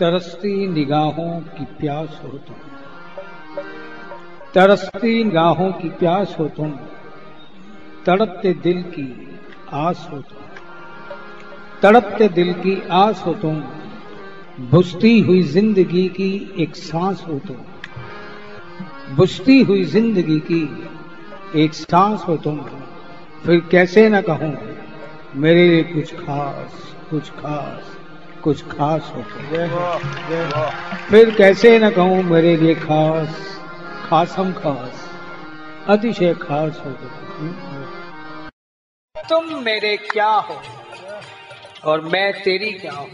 तरसती निगाहों की प्यास हो तुम। तरसती निगाहों की प्यास हो तुम। तड़पते दिल की आस हो तुम। तड़पते दिल की आस हो तुम। बुझती हुई ज़िंदगी की एक सांस हो तुम। बुझती हुई ज़िंदगी की एक सांस हो तुम। फिर कैसे न कहूँ, मेरे लिए कुछ खास कुछ खास। कुछ खास हो फिर कैसे न कहूँ मेरे लिए खास, खासम खास, अतिशय खास हो तुम मेरे क्या हो? और मैं तेरी क्या हूँ?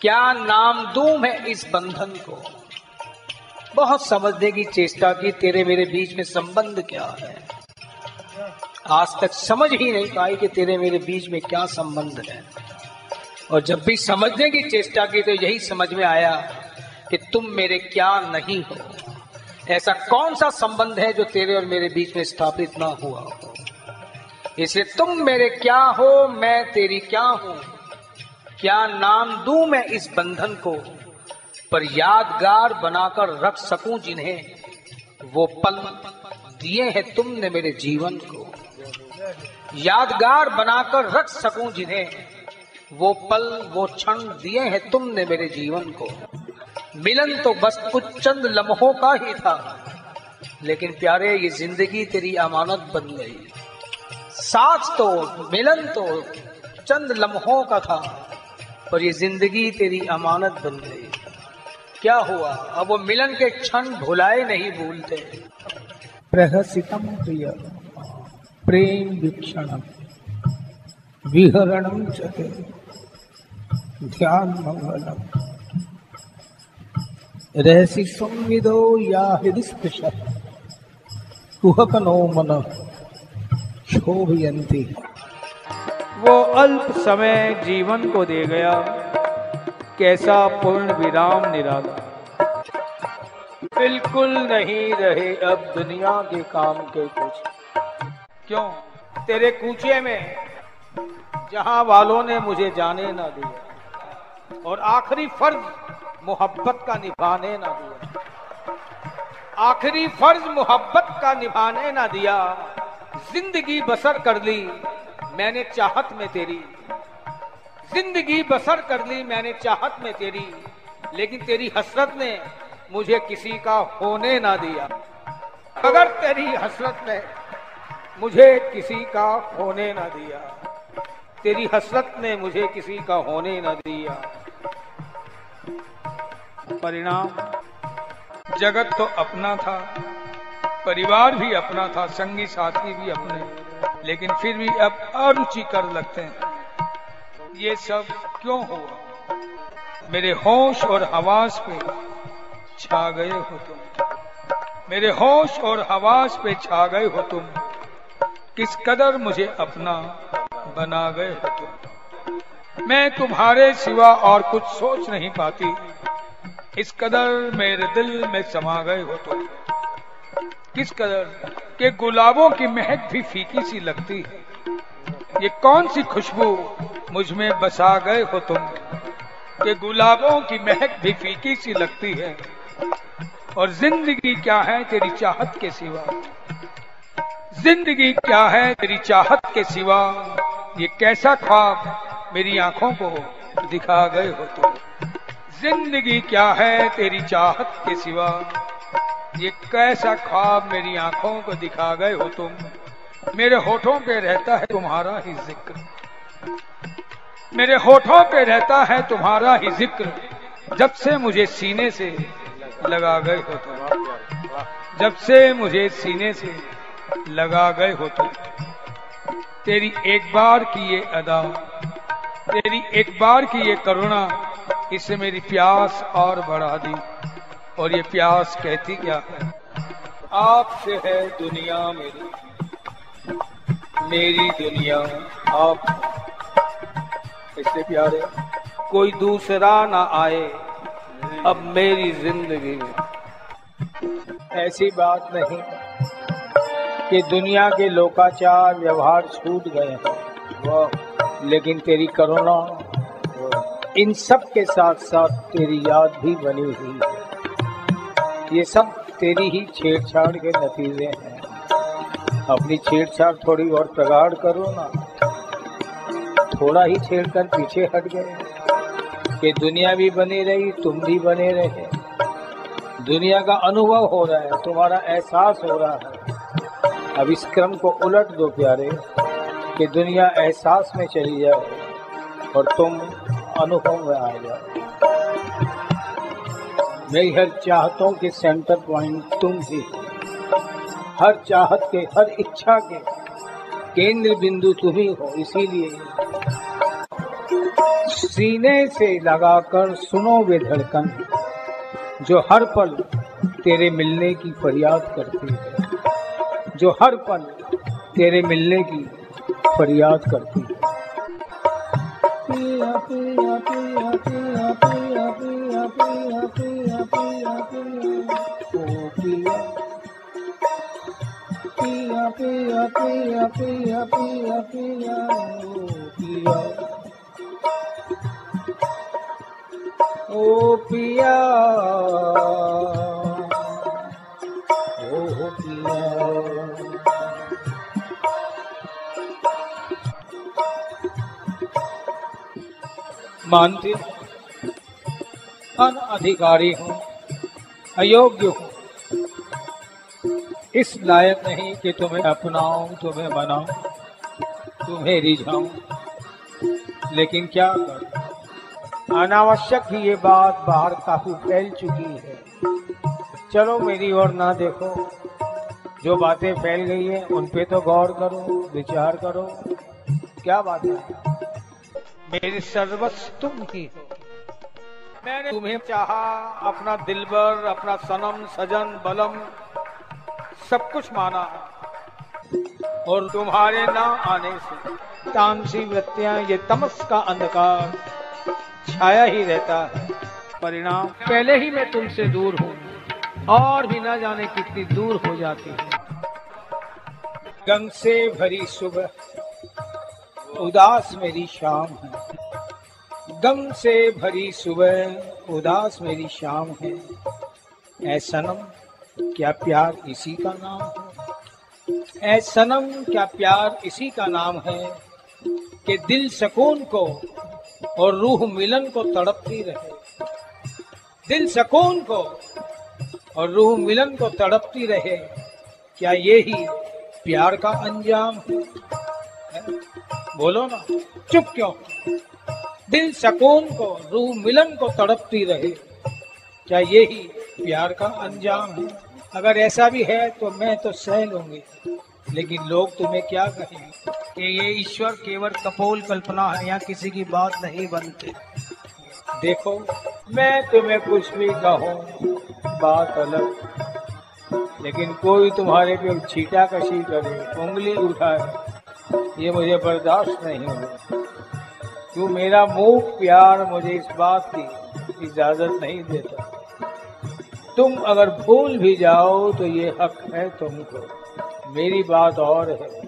क्या नाम दूँ मैं इस बंधन को? बहुत समझने की चेष्टा की तेरे मेरे बीच में संबंध क्या है। आज तक समझ ही नहीं पाई कि तेरे मेरे बीच में क्या संबंध है। और जब भी समझने की चेष्टा की तो यही समझ में आया कि तुम मेरे क्या नहीं हो। ऐसा कौन सा संबंध है जो तेरे और मेरे बीच में स्थापित ना हुआ हो? इसलिए तुम मेरे क्या हो, मैं तेरी क्या हूँ? क्या नाम दू मैं इस बंधन को पर यादगार बनाकर रख सकूँ जिन्हें वो पल दिए हैं तुमने मेरे जीवन को? यादगार बनाकर रख सकूँ जिन्हें वो पल, वो क्षण दिए हैं तुमने मेरे जीवन को। मिलन तो बस कुछ चंद लम्हों का ही था, लेकिन प्यारे, ये ज़िंदगी तेरी अमानत बन गई। साथ तो मिलन तो चंद लम्हों का था, पर ये ज़िंदगी तेरी अमानत बन गई। क्या हुआ? अब वो मिलन के क्षण भुलाए नहीं भूलते। प्रहसितम प्रिय, प्रेम वीक्षण विहरणम चते ध्यान मंगलम रहसी संविदो या हृदय स्पृश। कुहकनो मन शोभयंती वो अल्प समय जीवन को दे गया, कैसा पूर्ण विराम निराला। बिल्कुल नहीं रहे अब दुनिया के काम के कुछ। क्यों? तेरे कूचे में, जहाँ वालों ने मुझे जाने ना दिया। और आखिरी फ़र्ज़ मोहब्बत का निभाने ना दिया। आखिरी फ़र्ज़ मोहब्बत का निभाने ना दिया। ज़िंदगी बसर कर ली मैंने चाहत में तेरी। ज़िंदगी बसर कर ली मैंने चाहत में तेरी। लेकिन तेरी हसरत ने मुझे किसी का होने ना दिया। अगर तेरी हसरत ने मुझे किसी का होने ना दिया। तेरी हसरत ने मुझे किसी का होने न दिया। परिणाम, जगत तो अपना था, परिवार भी अपना था, संगी साथी भी अपने। लेकिन फिर भी अब अरुचि कर लगते हैं। ये सब क्यों हुआ? मेरे होश और हवास पे छा गए हो तुम। मेरे होश और हवास पे छा गए हो तुम। किस कदर मुझे अपना बना गए। हो तुम मैं तुम्हारे सिवा और कुछ सोच नहीं पाती। इस कदर मेरे दिल में समा गए हो तुम। किस कदर? के गुलाबों की महक भी फीकी सी लगती है। ये कौन सी खुशबू मुझमें बसा गए हो तुम? के गुलाबों की महक भी फीकी सी लगती है। और ज़िंदगी क्या है तेरी चाहत के सिवा? ज़िंदगी क्या है तेरी चाहत के सिवा? ये कैसा ख्वाब मेरी आँखों को दिखा गए हो तुम? ज़िंदगी क्या है तेरी चाहत के सिवा? ये कैसा ख्वाब मेरी आँखों को दिखा गए हो तुम? मेरे होठों पे रहता है तुम्हारा ही ज़िक्र। मेरे होठों पे रहता है तुम्हारा ही ज़िक्र। जब से मुझे सीने से लगा गए हो तुम। जब से मुझे सीने से लगा गए हो तुम। तेरी एक बार की ये अदा, तेरी एक बार की ये करुणा इससे मेरी प्यास और बढ़ा दी। और ये प्यास कहती क्या है? आपसे है दुनिया मेरी मेरी दुनिया आप। इससे प्यारे, कोई दूसरा ना आए, अब मेरी ज़िंदगी में। ऐसी बात नहीं। कि दुनिया के लोकाचार व्यवहार छूट गए हैं। लेकिन तेरी करुणा इन सब के साथ साथ तेरी याद भी बनी हुई है। ये सब तेरी ही छेड़छाड़ के नतीजे हैं। अपनी छेड़छाड़ थोड़ी और प्रगाढ़ करो ना। थोड़ा ही छेड़कर पीछे हट गए। कि दुनिया भी बनी रही, तुम भी बने रहे। दुनिया का अनुभव हो रहा है, तुम्हारा एहसास हो रहा है। अब इस क्रम को उलट दो प्यारे, कि दुनिया एहसास में चली जाए और तुम अनुभव में आ जाओ। मेरी हर चाहतों के सेंटर पॉइंट तुम ही। हर चाहत के, हर इच्छा के केंद्र बिंदु तुम ही हो, इसीलिए सीने से लगाकर सुनो वे धड़कन, जो हर पल तेरे मिलने की फरियाद करती है। जो हर पल तेरे मिलने की फरियाद करती है। पिया ओ पिया ओ पिया। मानती अनअधिकारी हूँ, अयोग्य हूँ। इस लायक नहीं कि तुम्हें अपनाऊं, तुम्हें बनाऊँ, तुम्हें रिझाऊं। लेकिन क्या कर? अनावश्यक ही ये बात बाहर काफ़ी फैल चुकी है। चलो मेरी ओर ना देखो। जो बातें फैल गई है, उन पे तो गौर करो, विचार करो। क्या बात है? मेरी सर्वस्व तुम ही हो मैंने तुम्हें चाहा अपना दिलबर अपना सनम सजन बलम सब कुछ माना और तुम्हारे ना आने से तामसी वृत्तियाँ ये तमस का अंधकार छाया ही रहता है। परिणाम पहले ही मैं तुमसे दूर हूँ और भी ना जाने कितनी दूर हो जाती है। गंग से भरी सुबह उदास मेरी शाम है। गम से भरी सुबह, उदास मेरी शाम है। ऐ सनम, क्या प्यार इसी का नाम है? ऐ सनम, क्या प्यार इसी का नाम है कि दिल सुकून को और रूह मिलन को तड़पती रहे। दिल सकून को और रूह मिलन को तड़पती रहे, क्या ये ही प्यार का अंजाम है? बोलो ना, चुप क्यों? दिल सकून को, रूह मिलन को तड़पती रहे। क्या ये ही प्यार का अंजाम है? अगर ऐसा भी है तो मैं तो सह लूँगी। लेकिन लोग तुम्हें क्या कहेंगे कि ये ईश्वर केवल कपोल कल्पना है, या किसी की बात नहीं बनती। देखो, मैं तुम्हें कुछ भी कहूँ, बात अलग। लेकिन कोई तुम्हारे पे छीटा कशी करे, उंगली उठाए, ये मुझे बर्दाश्त नहीं हो क्यों मेरा मुँह प्यार मुझे इस बात की इजाज़त नहीं देता। तुम अगर भूल भी जाओ तो ये हक है तुमको। मेरी बात और है।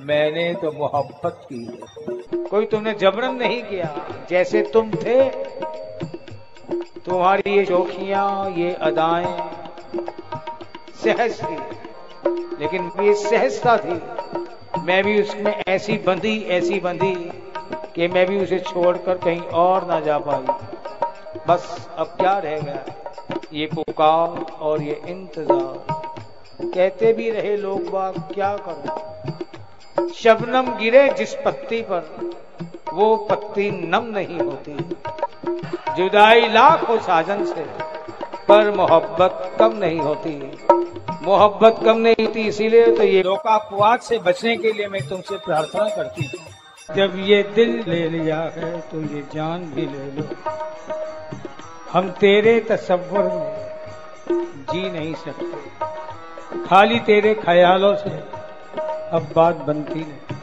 मैंने तो मोहब्बत की है। कोई तुमने जबरन नहीं किया। जैसे तुम थे, तुम्हारी ये शोखियाँ ये अदाएँ सहज थी। लेकिन ये सहजता थी। मैं भी उसमें ऐसी बंधी ऐसी बंधी कि मैं भी उसे छोड़कर कहीं और ना जा पाई बस अब क्या रह गया? ये पुकार और ये इंतज़ार। कहते भी रहे लोग बाग, क्या करो? शबनम गिरे जिस पत्ती पर, वो पत्ती नम नहीं होती। जुदाई लाख हो साजन से, पर मोहब्बत कम नहीं होती। मोहब्बत कम नहीं होती, इसीलिए तो ये लोकापवाद से बचने के लिए मैं तुमसे प्रार्थना करती हूँ। जब ये दिल ले लिया है तो ये जान भी ले लो। हम तेरे तस्वर में जी नहीं सकते। खाली तेरे ख्यालों से अब बात बनती नहीं।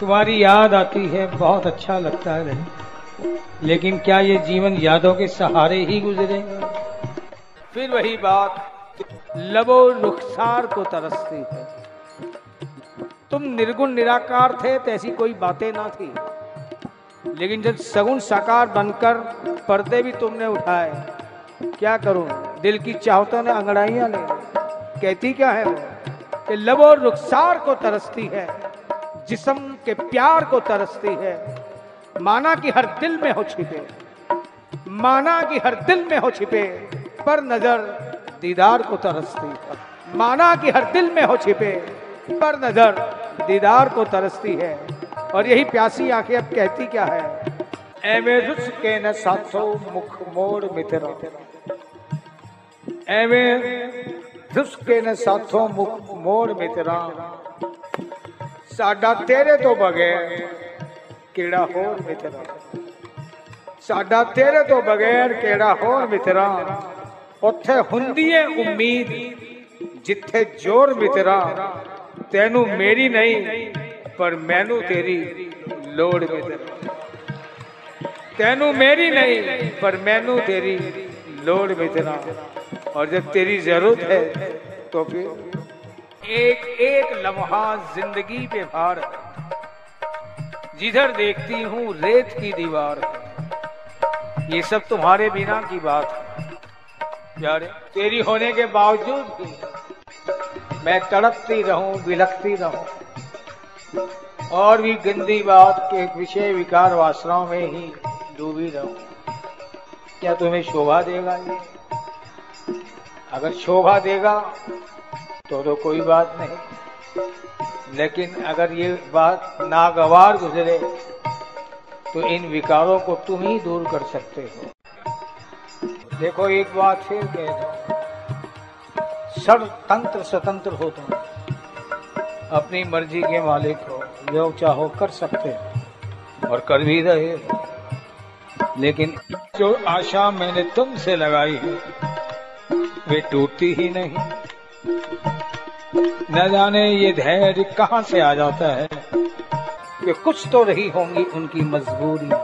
तुम्हारी याद आती है, बहुत अच्छा लगता है लेकिन क्या ये जीवन यादों के सहारे ही गुजरेगा? फिर वही बात, लबो रुखसार को तरसती है। तुम निर्गुण निराकार थे तो ऐसी कोई बातें ना थी। लेकिन जब सगुन साकार बनकर पर्दे भी तुमने उठाए, क्या करूँ? दिल की चाहतों ने अंगड़ाइयाँ ले कहती क्या है वो? कि लबो रुखसार को तरसती है, जिसम के प्यार को तरसती है। माना कि हर दिल में हो छिपे, माना कि हर दिल में हो छिपे, पर नज़र दीदार को तरसती है। माना कि हर दिल में हो छिपे, पर नज़र दीदार को तरसती है और यही प्यासी आंखें अब कहती क्या है एवे रुस के न साथो मुख मोड़ मित्र एवे रुस के न साथो मुख मोड़ मित्रा ਸਾਡਾ ਤੇਰੇ ਤੋਂ ਬਗੈਰ ਕਿਹੜਾ ਹੋਰ ਮਿੱਤਰਾ ਸਾਡਾ ਤੇਰੇ ਤੋਂ ਬਗੈਰ ਕਿਹੜਾ ਹੋਰ ਮਿੱਤਰਾ ਉੱਥੇ ਹੁੰਦੀ ਏ ਉਮੀਦ ਜਿੱਥੇ ਜੋਰ ਮਿੱਤਰਾ ਤੈਨੂੰ ਮੇਰੀ ਨਹੀਂ ਪਰ ਮੈਨੂੰ ਤੇਰੀ ਲੋੜ ਮਿੱਤਰਾ ਤੈਨੂੰ ਮੇਰੀ ਨਹੀਂ ਪਰ ਮੈਨੂੰ ਤੇਰੀ ਲੋੜ ਮਿੱਤਰਾ और जब तेरी जरूरत है तो फिर एक एक लम्हा जिंदगी पे भार जिधर देखती हूँ रेत की दीवार ये सब तुम्हारे बिना की बात है यार तेरी होने के बावजूद भी मैं तड़पती रहूँ बिलखती रहूँ। और भी गंदी बात के विषय विकार वासनाओं में ही डूबी रहूँ। क्या तुम्हें शोभा देगा ये? अगर शोभा देगा तो तो कोई बात नहीं। लेकिन अगर ये बात नागवार गुजरे तो इन विकारों को तुम ही दूर कर सकते हो। देखो, एक बात फिर कह दो। सर्वतंत्र स्वतंत्र हो तुम। अपनी मर्ज़ी के मालिक हो जो चाहो कर सकते हो और कर भी रहे लेकिन जो आशा मैंने तुमसे लगाई है, वे टूटती ही नहीं। न जाने ये धैर्य कहाँ से आ जाता है कि कुछ तो रही होंगी उनकी मजबूरियाँ।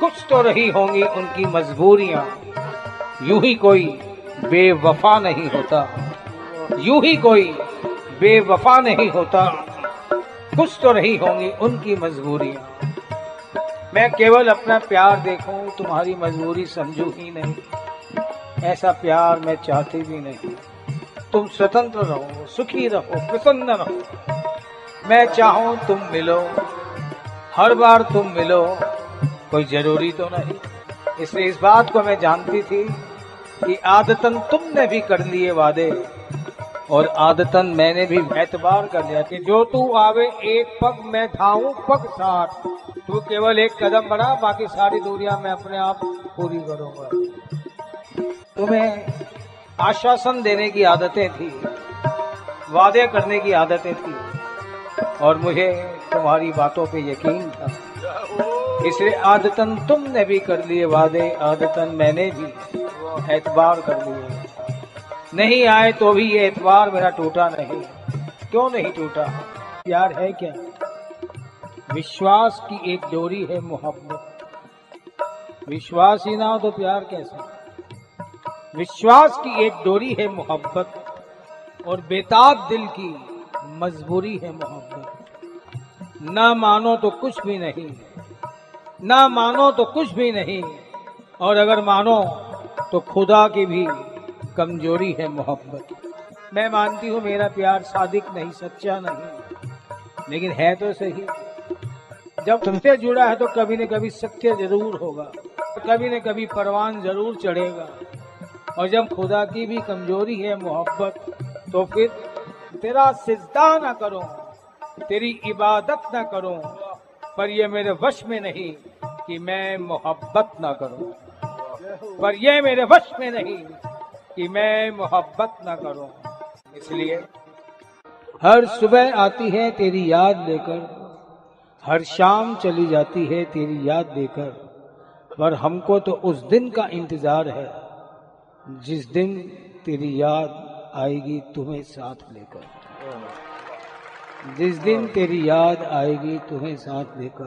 कुछ तो रही होंगी उनकी मजबूरियाँ। यूँ ही कोई बेवफा नहीं होता। यूँ ही कोई बेवफा नहीं होता। कुछ तो रही होंगी उनकी मजबूरियाँ मैं केवल अपना प्यार देखूँ, तुम्हारी मजबूरी समझू ही नहीं। ऐसा प्यार मैं चाहती भी नहीं। तुम स्वतंत्र रहो, सुखी रहो, प्रसन्न रहो। मैं चाहूँ तुम मिलो। हर बार तुम मिलो, कोई ज़रूरी तो नहीं। इसलिए इस बात को मैं जानती थी कि आदतन तुमने भी कर लिए वादे, और आदतन मैंने भी एतबार कर लिया कि जो तू आवे, एक पग मैं धाऊं, पग साथ तू केवल एक कदम बढ़ा, बाकी सारी दूरियाँ मैं अपने आप पूरी करूँगा। तुम्हें आश्वासन देने की आदतें थी, वादे करने की आदतें थी, और मुझे तुम्हारी बातों पे यकीन था। इसलिए आदतन तुमने भी कर लिए वादे, आदतन मैंने भी। एतबार कर लिए नहीं आए तो भी ये एतबार मेरा टूटा नहीं। क्यों नहीं टूटा? प्यार है क्या? विश्वास की एक डोरी है मोहब्बत। विश्वास ही ना हो तो प्यार कैसा? विश्वास की एक डोरी है मोहब्बत और बेताब दिल की मजबूरी है मोहब्बत। ना मानो तो कुछ भी नहीं। ना मानो तो कुछ भी नहीं। और अगर मानो तो खुदा की भी कमज़ोरी है मोहब्बत। मैं मानती हूँ मेरा प्यार सादिक नहीं, सच्चा नहीं। लेकिन है तो सही। जब तुमसे जुड़ा है तो कभी न कभी सत्य ज़रूर होगा। कभी न कभी परवान ज़रूर चढ़ेगा। और जब खुदा की भी कमज़ोरी है, मोहब्बत तो फिर तेरा सिजदा ना करो, तेरी इबादत ना करो। पर ये मेरे वश में नहीं कि मैं मोहब्बत ना करूँ। पर ये मेरे वश में नहीं कि मैं मोहब्बत ना करूँ। इसलिए हर सुबह आती है तेरी याद लेकर, हर शाम चली जाती है तेरी याद देकर। पर हमको तो उस दिन का इंतज़ार है, जिस दिन तेरी याद आएगी तुम्हें साथ लेकर। जिस दिन तेरी याद आएगी तुम्हें साथ लेकर।